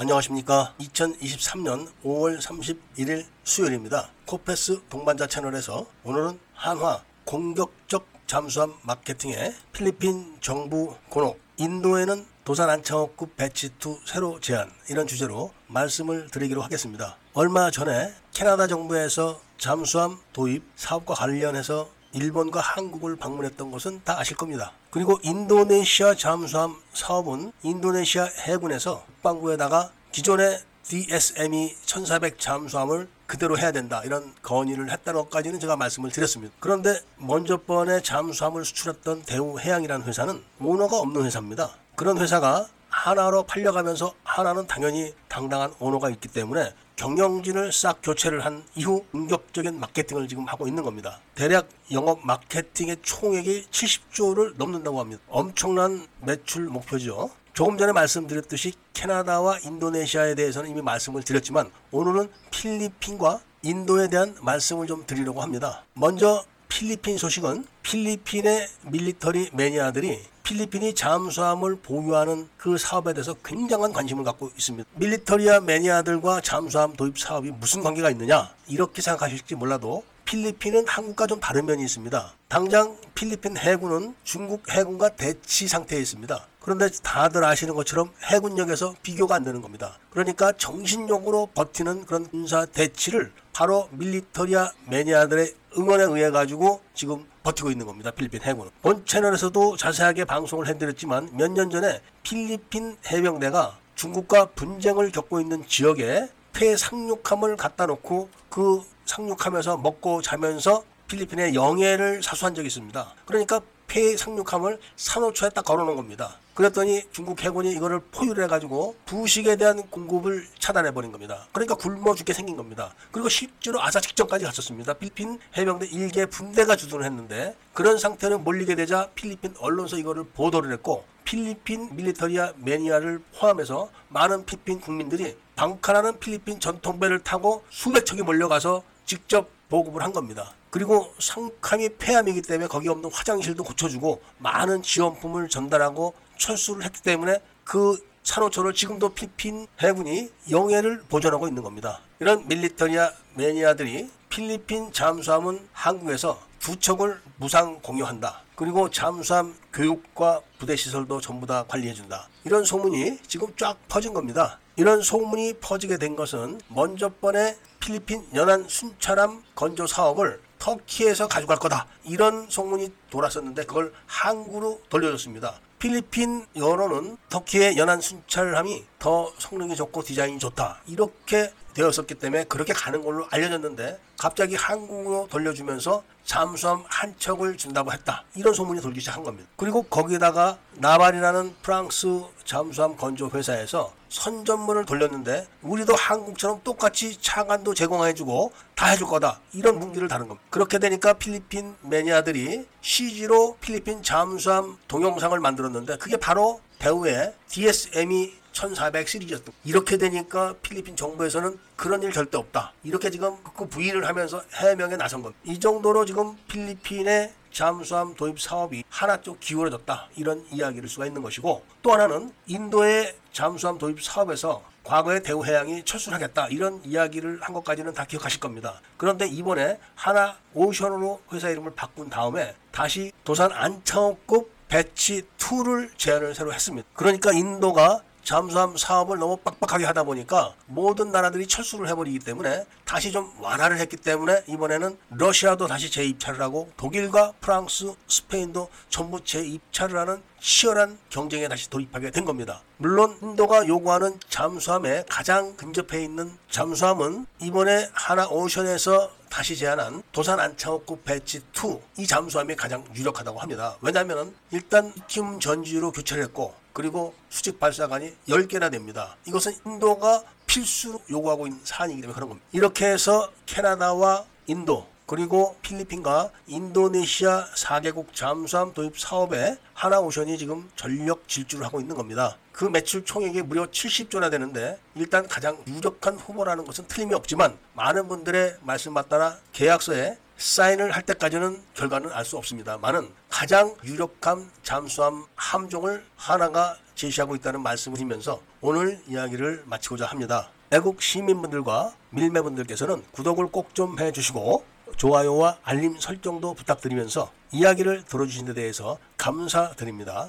안녕하십니까. 2023년 5월 31일 수요일입니다. 코페스 동반자 채널에서 오늘은 한화 공격적 잠수함 마케팅의 필리핀 정부 곤혹, 인도에는 도산 안창호급 배치2 새로 제안 이런 주제로 말씀을 드리기로 하겠습니다. 얼마 전에 캐나다 정부에서 잠수함 도입 사업과 관련해서 일본과 한국을 방문했던 것은 다 아실 겁니다. 그리고 인도네시아 잠수함 사업은 인도네시아 해군에서 국방부에다가 기존의 DSME 1400 잠수함을 그대로 해야 된다 이런 건의를 했다는 것까지는 제가 말씀을 드렸습니다. 그런데 먼저 번에 잠수함을 수출했던 대우해양이라는 회사는 오너가 없는 회사입니다. 그런 회사가 하나로 팔려가면서 하나는 당연히 당당한 오너가 있기 때문에 경영진을 싹 교체를 한 이후 공격적인 마케팅을 지금 하고 있는 겁니다. 대략 영업 마케팅의 총액이 70조를 넘는다고 합니다. 엄청난 매출 목표죠. 조금 전에 말씀드렸듯이 캐나다와 인도네시아에 대해서는 이미 말씀을 드렸지만 오늘은 필리핀과 인도에 대한 말씀을 좀 드리려고 합니다. 먼저 필리핀 소식은 필리핀의 밀리터리 매니아들이 필리핀이 잠수함을 보유하는 그 사업에 대해서 굉장한 관심을 갖고 있습니다. 밀리터리아 매니아들과 잠수함 도입 사업이 무슨 관계가 있느냐 이렇게 생각하실지 몰라도 필리핀은 한국과 좀 다른 면이 있습니다. 당장 필리핀 해군은 중국 해군과 대치 상태에 있습니다. 그런데 다들 아시는 것처럼 해군력에서 비교가 안 되는 겁니다. 그러니까 정신력으로 버티는 그런 군사 대치를 바로 밀리터리아 매니아들의 응원에 의해 가지고 지금 버티고 있는 겁니다. 필리핀 해군은. 본 채널에서도 자세하게 방송을 해드렸지만 몇 년 전에 필리핀 해병대가 중국과 분쟁을 겪고 있는 지역에 폐상륙함을 갖다 놓고 그 상륙하면서 먹고 자면서 필리핀의 영해를 사수한 적이 있습니다. 그러니까 폐상륙함을 산호초에 딱 걸어놓은 겁니다. 그랬더니 중국 해군이 이거를 포유를 해가지고 부식에 대한 공급을 차단해 버린 겁니다. 그러니까 굶어 죽게 생긴 겁니다. 그리고 실제로 아사 직전까지 갔었습니다. 필리핀 해병대 일개 분대가 주둔을 했는데 그런 상태로 몰리게 되자 필리핀 언론서 이거를 보도를 했고 필리핀 밀리터리아 매니아를 포함해서 많은 필리핀 국민들이 방카라는 필리핀 전통배를 타고 수백 척이 몰려가서 직접 보급을 한 겁니다. 그리고 상함이 폐암이기 때문에 거기 없는 화장실도 고쳐주고 많은 지원품을 전달하고 철수를 했기 때문에 그 산호초를 지금도 필리핀 해군이 영해를 보존하고 있는 겁니다. 이런 밀리터리아 매니아들이 필리핀 잠수함은 한국에서 두 척을 무상 공유한다. 그리고 잠수함 교육과 부대 시설도 전부 다 관리해준다. 이런 소문이 지금 쫙 퍼진 겁니다. 이런 소문이 퍼지게 된 것은 먼저 번에 필리핀 연안 순찰함 건조 사업을 터키에서 가져갈 거다. 이런 소문이 돌았었는데 그걸 항구로 돌려줬습니다. 필리핀 여론은 터키의 연안 순찰함이 더 성능이 좋고 디자인이 좋다. 이렇게 되었었기 때문에 그렇게 가는 걸로 알려졌는데 갑자기 한국으로 돌려주면서 잠수함 한 척을 준다고 했다. 이런 소문이 돌기 시작한 겁니다. 그리고 거기다가 나발이라는 프랑스 잠수함 건조 회사에서 선전문을 돌렸는데 우리도 한국처럼 똑같이 차관도 제공해주고 다 해줄 거다. 이런 문기를 다는 겁니다. 그렇게 되니까 필리핀 매니아들이 CG로 필리핀 잠수함 동영상을 만들었는데 그게 바로 배우의 DSM이 1400 시리즈였던 이렇게 되니까 필리핀 정부에서는 그런 일 절대 없다. 이렇게 지금 그 부인을 하면서 해명에 나선 겁니다. 이 정도로 지금 필리핀의 잠수함 도입 사업이 하나 쪽 기울어졌다. 이런 이야기를 수가 있는 것이고 또 하나는 인도의 잠수함 도입 사업에서 과거에 대우해양이 철수하겠다 이런 이야기를 한 것까지는 다 기억하실 겁니다. 그런데 이번에 하나 오션으로 회사 이름을 바꾼 다음에 다시 도산 안창호급 batch 2를 제안을 새로 했습니다. 그러니까 인도가 잠수함 사업을 너무 빡빡하게 하다 보니까 모든 나라들이 철수를 해버리기 때문에 다시 좀 완화를 했기 때문에 이번에는 러시아도 다시 재입찰을 하고 독일과 프랑스, 스페인도 전부 재입찰을 하는 치열한 경쟁에 다시 돌입하게 된 겁니다. 물론 인도가 요구하는 잠수함에 가장 근접해 있는 잠수함은 이번에 한화 오션에서 다시 제안한 도산 안창호급 batch 2 이 잠수함이 가장 유력하다고 합니다. 왜냐하면 일단 리튬 전지로 교체를 했고 그리고 수직 발사관이 10개나 됩니다. 이것은 인도가 필수로 요구하고 있는 사안이기 때문에 그런 겁니다. 이렇게 해서 캐나다와 인도 그리고 필리핀과 인도네시아 4개국 잠수함 도입 사업에 하나오션이 지금 전력 질주를 하고 있는 겁니다. 그 매출 총액이 무려 70조나 되는데 일단 가장 유력한 후보라는 것은 틀림이 없지만 많은 분들의 말씀 받따라 계약서에 사인을 할 때까지는 결과는 알 수 없습니다. 많은 가장 유력한 잠수함 함종을 하나가 제시하고 있다는 말씀을 드리면서 오늘 이야기를 마치고자 합니다. 애국 시민분들과 밀매분들께서는 구독을 꼭 좀 해주시고 좋아요와 알림 설정도 부탁드리면서 이야기를 들어주신 데 대해서 감사드립니다.